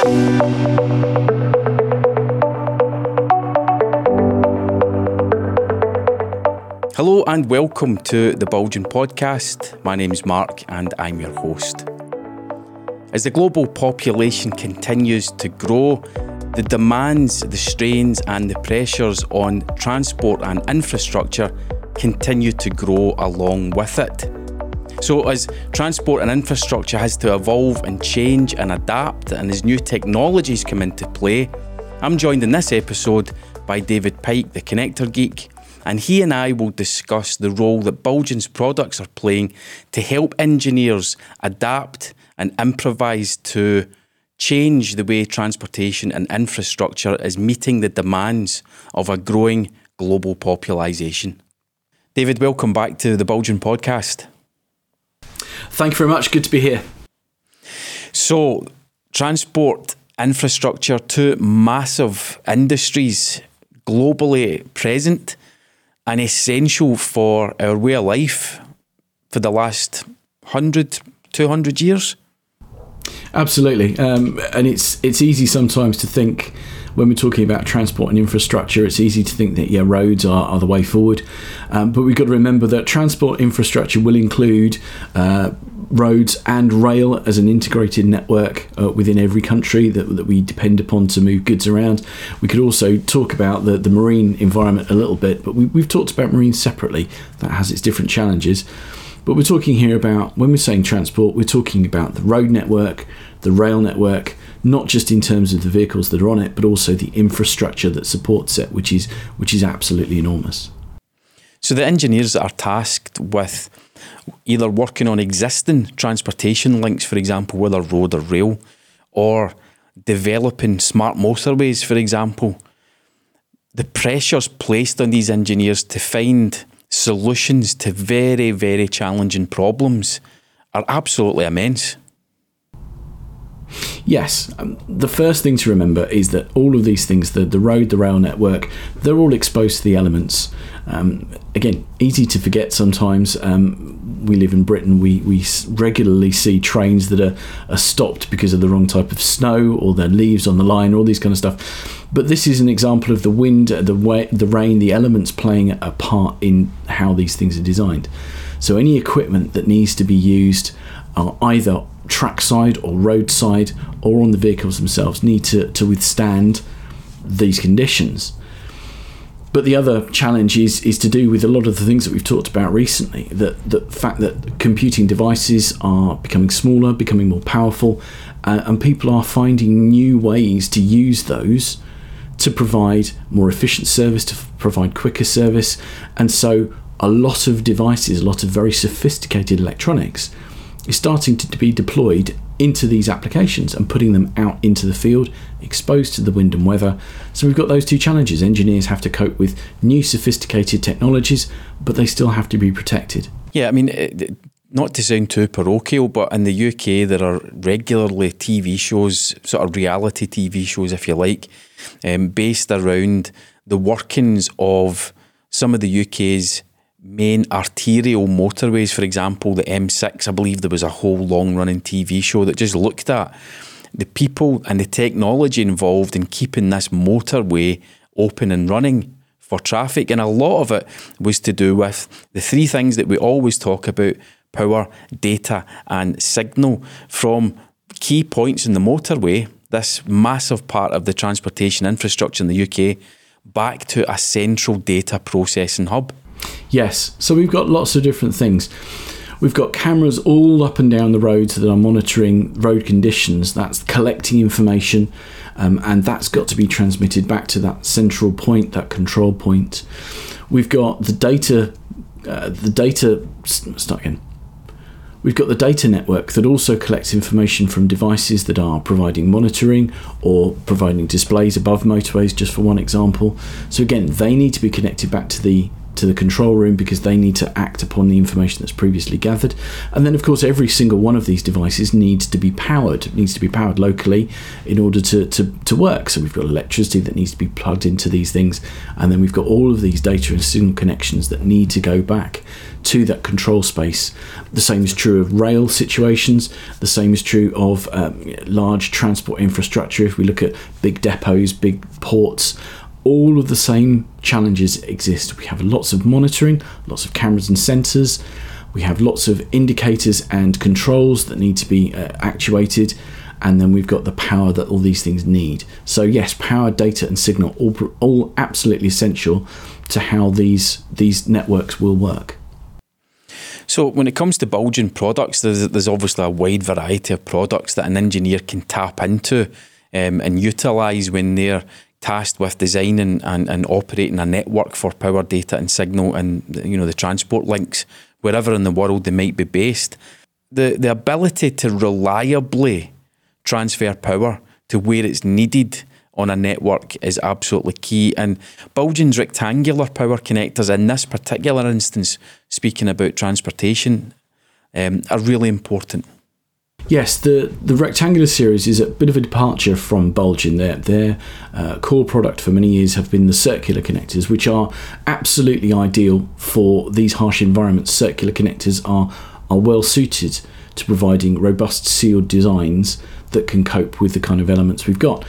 Hello and welcome to the Bulgin Podcast. My name is Mark and I'm your host. As the global population continues to grow, the demands, the strains, and the pressures on transport and infrastructure continue to grow along with it. So, as transport and infrastructure has to evolve and change and adapt, and as new technologies come into play, I'm joined in this episode by David Pike, the connector geek, and he and I will discuss the role that Bulgin's products are playing to help engineers adapt and improvise to change the way transportation and infrastructure is meeting the demands of a growing global population. David, welcome back to the Bulgin podcast. Thank you very much. Good to be here. So, transport infrastructure, two massive industries globally present and essential for our way of life for the last 100, 200 years. Absolutely, um, and it's it's easy sometimes to think when we're talking about transport and infrastructure, it's easy to think that yeah, roads are, are the way forward, um, but we've got to remember that transport infrastructure will include uh, roads and rail as an integrated network uh, within every country that, that we depend upon to move goods around. We could also talk about the, the marine environment a little bit, but we, we've talked about marine separately. That has its different challenges. But we're talking here about, when we're saying transport, we're talking about the road network, the rail network, not just in terms of the vehicles that are on it, but also the infrastructure that supports it, which is which is absolutely enormous. So the engineers are tasked with either working on existing transportation links, for example, whether road or rail, or developing smart motorways, for example. The pressures placed on these engineers to find solutions to very, very challenging problems are absolutely immense. Yes, um, the first thing to remember is that all of these things, the, the road, the rail network, they're all exposed to the elements. Um, again, easy to forget sometimes. Um, we live in Britain, we, we regularly see trains that are, are stopped because of the wrong type of snow or the leaves on the line, all these kind of stuff. But this is an example of the wind, the, way, the rain, the elements playing a part in how these things are designed. So any equipment that needs to be used are either trackside or roadside or on the vehicles themselves need to, to withstand these conditions. But the other challenge is is to do with a lot of the things that we've talked about recently. That the fact that computing devices are becoming smaller, becoming more powerful, uh, and people are finding new ways to use those to provide more efficient service, to provide quicker service, and so a lot of devices, a lot of very sophisticated electronics is starting to be deployed into these applications and putting them out into the field, exposed to the wind and weather. So we've got those two challenges. Engineers have to cope with new sophisticated technologies, but they still have to be protected. Yeah, I mean, not to sound too parochial, but in the UK there are regularly TV shows, sort of reality TV shows, if you like, um, based around the workings of some of the UK's main arterial motorways, for example, the M6, I believe there was a whole long running TV show that just looked at the people and the technology involved in keeping this motorway open and running for traffic. And a lot of it was to do with the three things that we always talk about power, data, and signal from key points in the motorway, this massive part of the transportation infrastructure in the UK, back to a central data processing hub. Yes, so we've got lots of different things. We've got cameras all up and down the roads that are monitoring road conditions. That's collecting information, um, and that's got to be transmitted back to that central point, that control point. We've got the data, uh, the data. Start again. We've got the data network that also collects information from devices that are providing monitoring or providing displays above motorways, just for one example. So, again, they need to be connected back to the to the control room because they need to act upon the information that's previously gathered. And then, of course, every single one of these devices needs to be powered, needs to be powered locally in order to, to, to work. So we've got electricity that needs to be plugged into these things, and then we've got all of these data and signal connections that need to go back to that control space. The same is true of rail situations, the same is true of um, large transport infrastructure. If we look at big depots, big ports, all of the same challenges exist. We have lots of monitoring, lots of cameras and sensors. We have lots of indicators and controls that need to be uh, actuated, and then we've got the power that all these things need. So yes, power, data, and signal all all absolutely essential to how these these networks will work. So when it comes to Bulgin products, there's there's obviously a wide variety of products that an engineer can tap into um, and utilise when they're tasked with designing and, and operating a network for power data and signal and you know the transport links wherever in the world they might be based. The the ability to reliably transfer power to where it's needed on a network is absolutely key. And Bulgin's rectangular power connectors in this particular instance, speaking about transportation, um, are really important. Yes, the, the rectangular series is a bit of a departure from Bulgin. Their, their uh, core product for many years have been the circular connectors, which are absolutely ideal for these harsh environments. Circular connectors are, are well suited to providing robust sealed designs that can cope with the kind of elements we've got.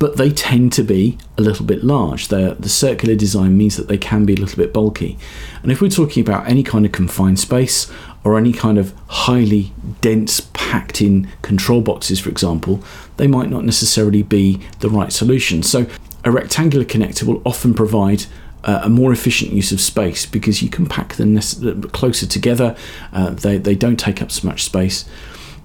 But they tend to be a little bit large. They're, the circular design means that they can be a little bit bulky. And if we're talking about any kind of confined space or any kind of highly dense, packed in control boxes, for example, they might not necessarily be the right solution. So, a rectangular connector will often provide uh, a more efficient use of space because you can pack them closer together, uh, they, they don't take up so much space.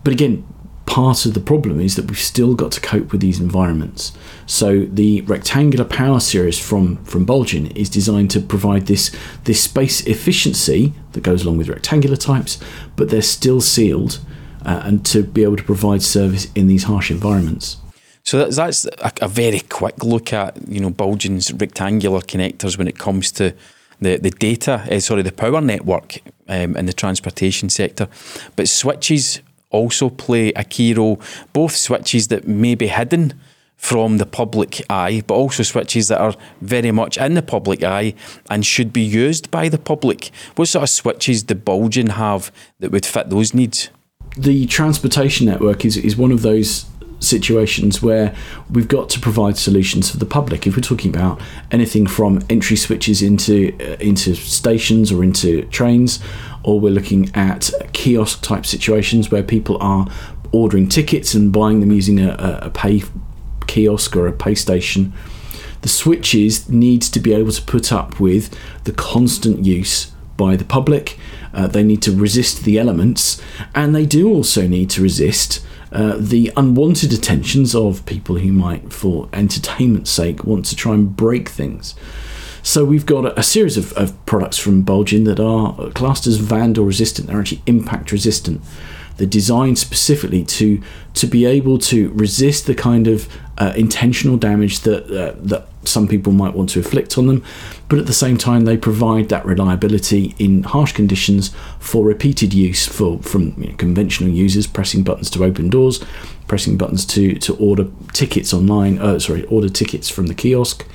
But again, part of the problem is that we've still got to cope with these environments. So the rectangular power series from from Bulgin is designed to provide this this space efficiency that goes along with rectangular types, but they're still sealed uh, and to be able to provide service in these harsh environments. So that's, a, very quick look at you know Bulgin's rectangular connectors when it comes to the the data, uh, sorry, the power network um, in the transportation sector, but switches also play a key role. Both switches that may be hidden from the public eye, but also switches that are very much in the public eye and should be used by the public. What sort of switches do Bulgin have that would fit those needs? The transportation network is, is one of those situations where we've got to provide solutions for the public. If we're talking about anything from entry switches into uh, into stations or into trains, or we're looking at kiosk type situations where people are ordering tickets and buying them using a, a pay kiosk or a pay station. The switches needs to be able to put up with the constant use by the public. Uh, they need to resist the elements, and they do also need to resist uh, the unwanted attentions of people who might, for entertainment's sake, want to try and break things. So we've got a, series of, of, products from Bulgin that are classed as vandal resistant. They're actually impact resistant. They're designed specifically to to be able to resist the kind of uh, intentional damage that uh, that some people might want to inflict on them, but at the same time they provide that reliability in harsh conditions for repeated use for from you know, conventional users pressing buttons to open doors, pressing buttons to to order tickets online. Uh, sorry, order tickets from the kiosk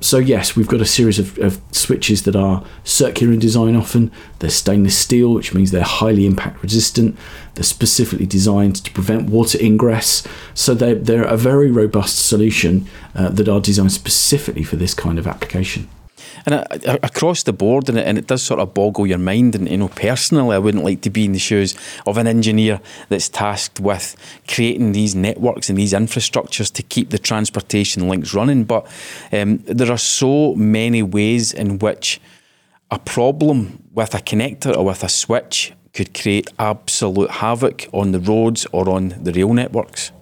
so yes, we've got a series of, of, switches that are circular in design. Often they're stainless steel, which means they're highly impact resistant. They're specifically designed to prevent water ingress, so they're, they're a very robust solution uh, that are designed specifically for this kind of application. And uh, across the board, and it, and it does sort of boggle your mind. And you know, personally, I wouldn't like to be in the shoes of an engineer that's tasked with creating these networks and these infrastructures to keep the transportation links running. But um, there are so many ways in which a problem with a connector or with a switch could create absolute havoc on the roads or on the rail networks.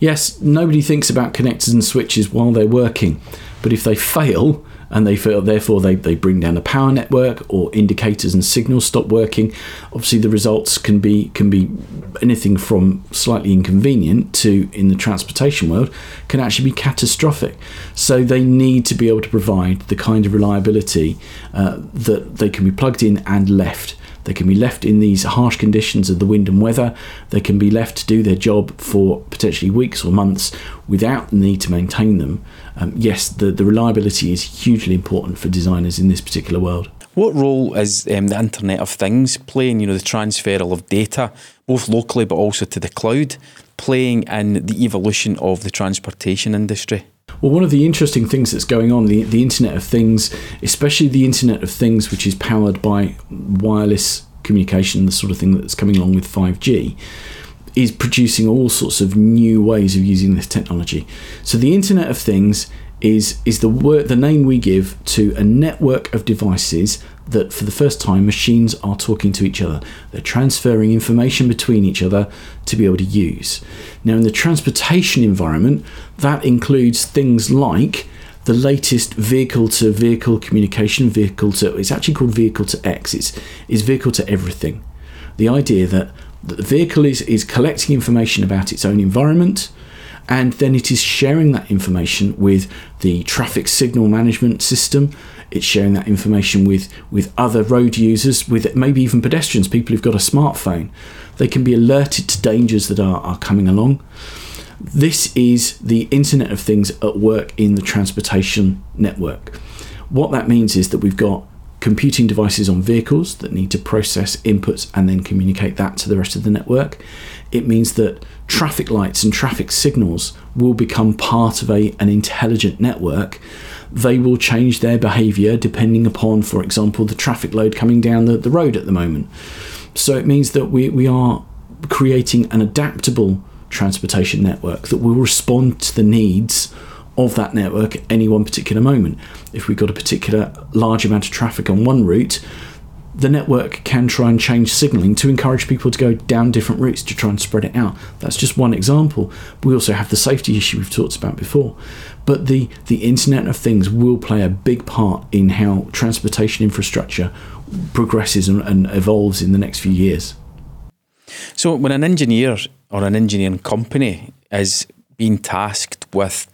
Yes, nobody thinks about connectors and switches while they're working, but if they fail, and they feel therefore they, they bring down the power network or indicators and signals stop working. Obviously, the results can be can be anything from slightly inconvenient to in the transportation world can actually be catastrophic. So they need to be able to provide the kind of reliability uh, that they can be plugged in and left. They can be left in these harsh conditions of the wind and weather. They can be left to do their job for potentially weeks or months without the need to maintain them. Um, yes, the, the reliability is hugely important for designers in this particular world. What role is um, the Internet of Things playing, you know, the transferal of data, both locally but also to the cloud, playing in the evolution of the transportation industry? Well, one of the interesting things that's going on, the, the Internet of Things, especially the Internet of Things, which is powered by wireless communication, the sort of thing that's coming along with 5G, is producing all sorts of new ways of using this technology. So the Internet of Things is is the word the name we give to a network of devices that for the first time machines are talking to each other. They're transferring information between each other to be able to use. Now in the transportation environment, that includes things like the latest vehicle to vehicle communication, vehicle to it's actually called vehicle to X. It's is vehicle to everything. The idea that, that the vehicle is, is collecting information about its own environment, and then it is sharing that information with the traffic signal management system. It's sharing that information with, with other road users, with maybe even pedestrians, people who've got a smartphone. They can be alerted to dangers that are, are coming along. This is the Internet of Things at work in the transportation network. What that means is that we've got computing devices on vehicles that need to process inputs and then communicate that to the rest of the network. It means that traffic lights and traffic signals will become part of a, an intelligent network. They will change their behavior depending upon, for example, the traffic load coming down the, the road at the moment. So it means that we, we are creating an adaptable transportation network that will respond to the needs of that network at any one particular moment. If we've got a particular large amount of traffic on one route, the network can try and change signaling to encourage people to go down different routes to try and spread it out. That's just one example. We also have the safety issue we've talked about before. But the, the Internet of Things will play a big part in how transportation infrastructure progresses and, and evolves in the next few years. So, when an engineer or an engineering company is being tasked with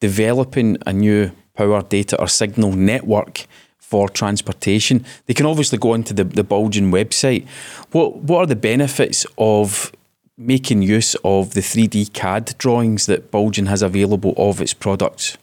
developing a new power data or signal network for transportation. They can obviously go onto the, the Bulgin website. What what are the benefits of making use of the 3D CAD drawings that Bulgin has available of its products?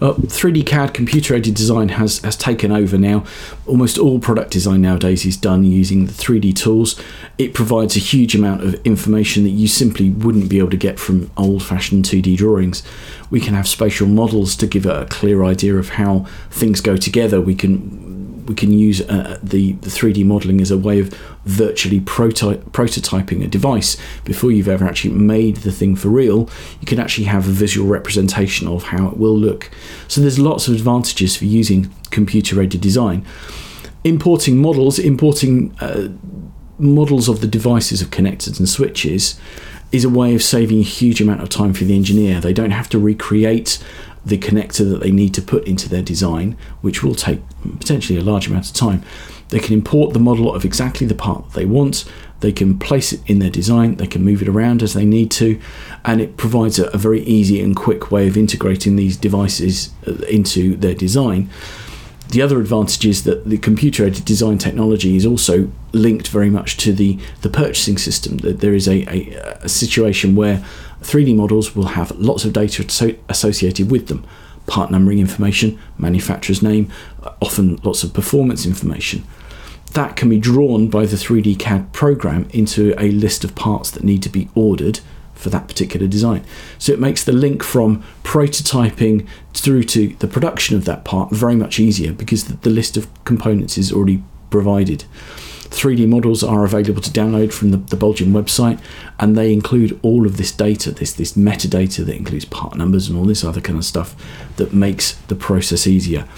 Uh, 3D CAD computer aided design has, has taken over now. Almost all product design nowadays is done using the 3D tools. It provides a huge amount of information that you simply wouldn't be able to get from old fashioned 2D drawings. We can have spatial models to give a clear idea of how things go together. We can we can use uh, the, the 3D modeling as a way of virtually proto- prototyping a device before you've ever actually made the thing for real. You can actually have a visual representation of how it will look. So there's lots of advantages for using computer aided design. Importing models, importing uh, models of the devices of connectors and switches is a way of saving a huge amount of time for the engineer. They don't have to recreate the connector that they need to put into their design, which will take potentially a large amount of time. They can import the model of exactly the part that they want. They can place it in their design. They can move it around as they need to, and it provides a, a very easy and quick way of integrating these devices uh, into their design. The other advantage is that the computer aided design technology is also linked very much to the, the purchasing system. That there is a, a, a situation where 3D models will have lots of data associated with them part numbering information, manufacturer's name, uh, often lots of performance information. That can be drawn by the 3D CAD program into a list of parts that need to be ordered for that particular design. So it makes the link from prototyping through to the production of that part very much easier because the, list of components is already provided. 3D models are available to download from the, the website, and they include all of this data, this this metadata that includes part numbers and all this other kind of stuff that makes the process easier.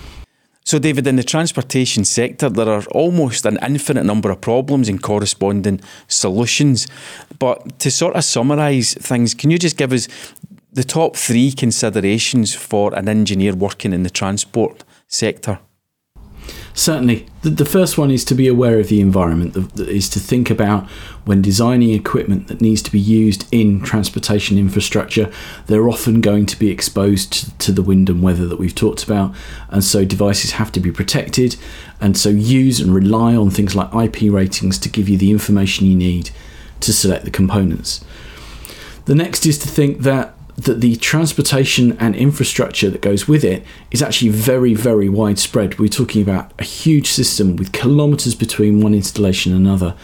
So, David, in the transportation sector, there are almost an infinite number of problems and corresponding solutions. But to sort of summarise things, can you just give us the top three considerations for an engineer working in the transport sector? Certainly. The, the first one is to be aware of the environment, the, the, is to think about when designing equipment that needs to be used in transportation infrastructure, they're often going to be exposed to, to the wind and weather that we've talked about. And so devices have to be protected. And so use and rely on things like IP ratings to give you the information you need to select the components. The next is to think that that the transportation and infrastructure that goes with it is actually very, very widespread. We're talking about a huge system with kilometres between one installation and another.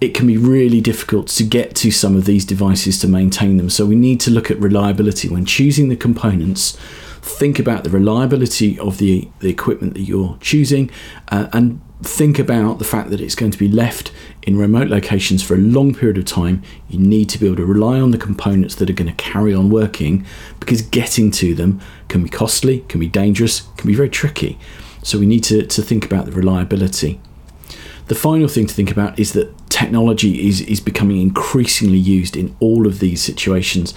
It can be really difficult to get to some of these devices to maintain them. So we need to look at reliability when choosing the components. Think about the reliability of the, the equipment that you're choosing uh, and think about the fact that it's going to be left in remote locations for a long period of time. You need to be able to rely on the components that are going to carry on working because getting to them can be costly, can be dangerous, can be very tricky. So we need to, to think about the reliability. The final thing to think about is that technology is, is becoming increasingly used in all of these situations.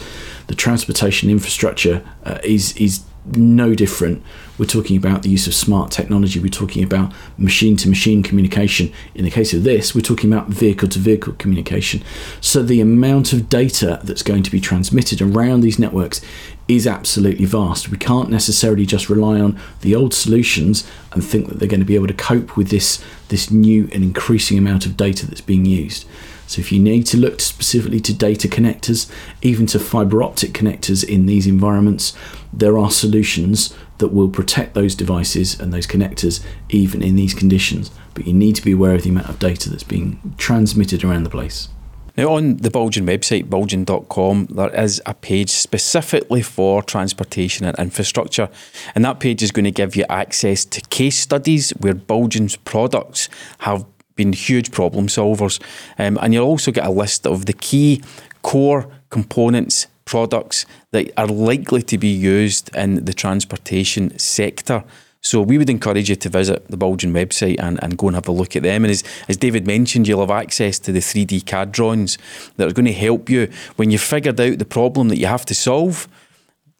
The transportation infrastructure uh, is, is no different. We're talking about the use of smart technology. We're talking about machine to machine communication. In the case of this, we're talking about vehicle to vehicle communication. So the amount of data that's going to be transmitted around these networks is absolutely vast. We can't necessarily just rely on the old solutions and think that they're going to be able to cope with this, this new and increasing amount of data that's being used. So if you need to look specifically to data connectors, even to fiber optic connectors in these environments, there are solutions that will protect those devices and those connectors even in these conditions. But you need to be aware of the amount of data that's being transmitted around the place. Now, on the Bulgin website, bulgin.com, there is a page specifically for transportation and infrastructure. And that page is going to give you access to case studies where Bulgin's products have been huge problem solvers. Um, and you'll also get a list of the key core components, products that are likely to be used in the transportation sector. So we would encourage you to visit the Bulgin website and, and go and have a look at them. And as, as David mentioned, you'll have access to the 3D CAD drawings that are going to help you when you've figured out the problem that you have to solve.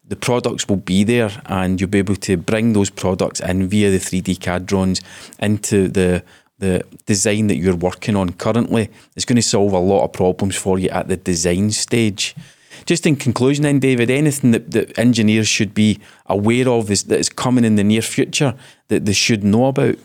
The products will be there and you'll be able to bring those products in via the 3D CAD drawings into the the design that you're working on currently is going to solve a lot of problems for you at the design stage. Just in conclusion, then, David, anything that, that engineers should be aware of is that is coming in the near future that they should know about?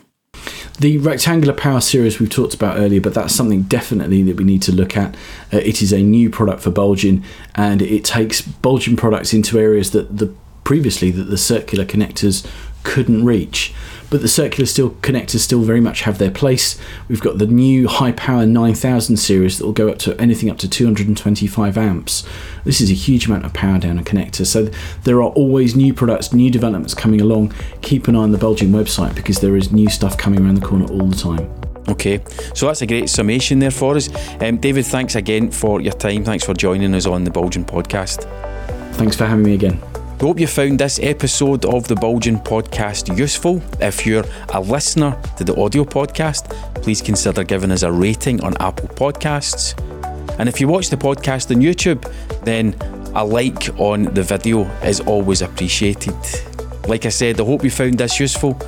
The rectangular power series we've talked about earlier, but that's something definitely that we need to look at. Uh, it is a new product for Bulgin, and it takes Bulgin products into areas that the previously that the circular connectors couldn't reach but the circular steel connectors still very much have their place. We've got the new high power 9000 series that will go up to anything up to 225 amps. This is a huge amount of power down a connector. So there are always new products, new developments coming along. Keep an eye on the Bulgin website because there is new stuff coming around the corner all the time. Okay, so that's a great summation there for us. Um, David, thanks again for your time. Thanks for joining us on the Bulgin podcast. Thanks for having me again. We hope you found this episode of the Bulgin podcast useful. If you're a listener to the audio podcast, please consider giving us a rating on Apple Podcasts. And if you watch the podcast on YouTube, then a like on the video is always appreciated. Like I said, I hope you found this useful,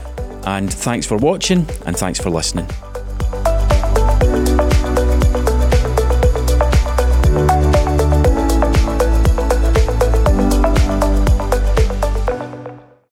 and thanks for watching and thanks for listening.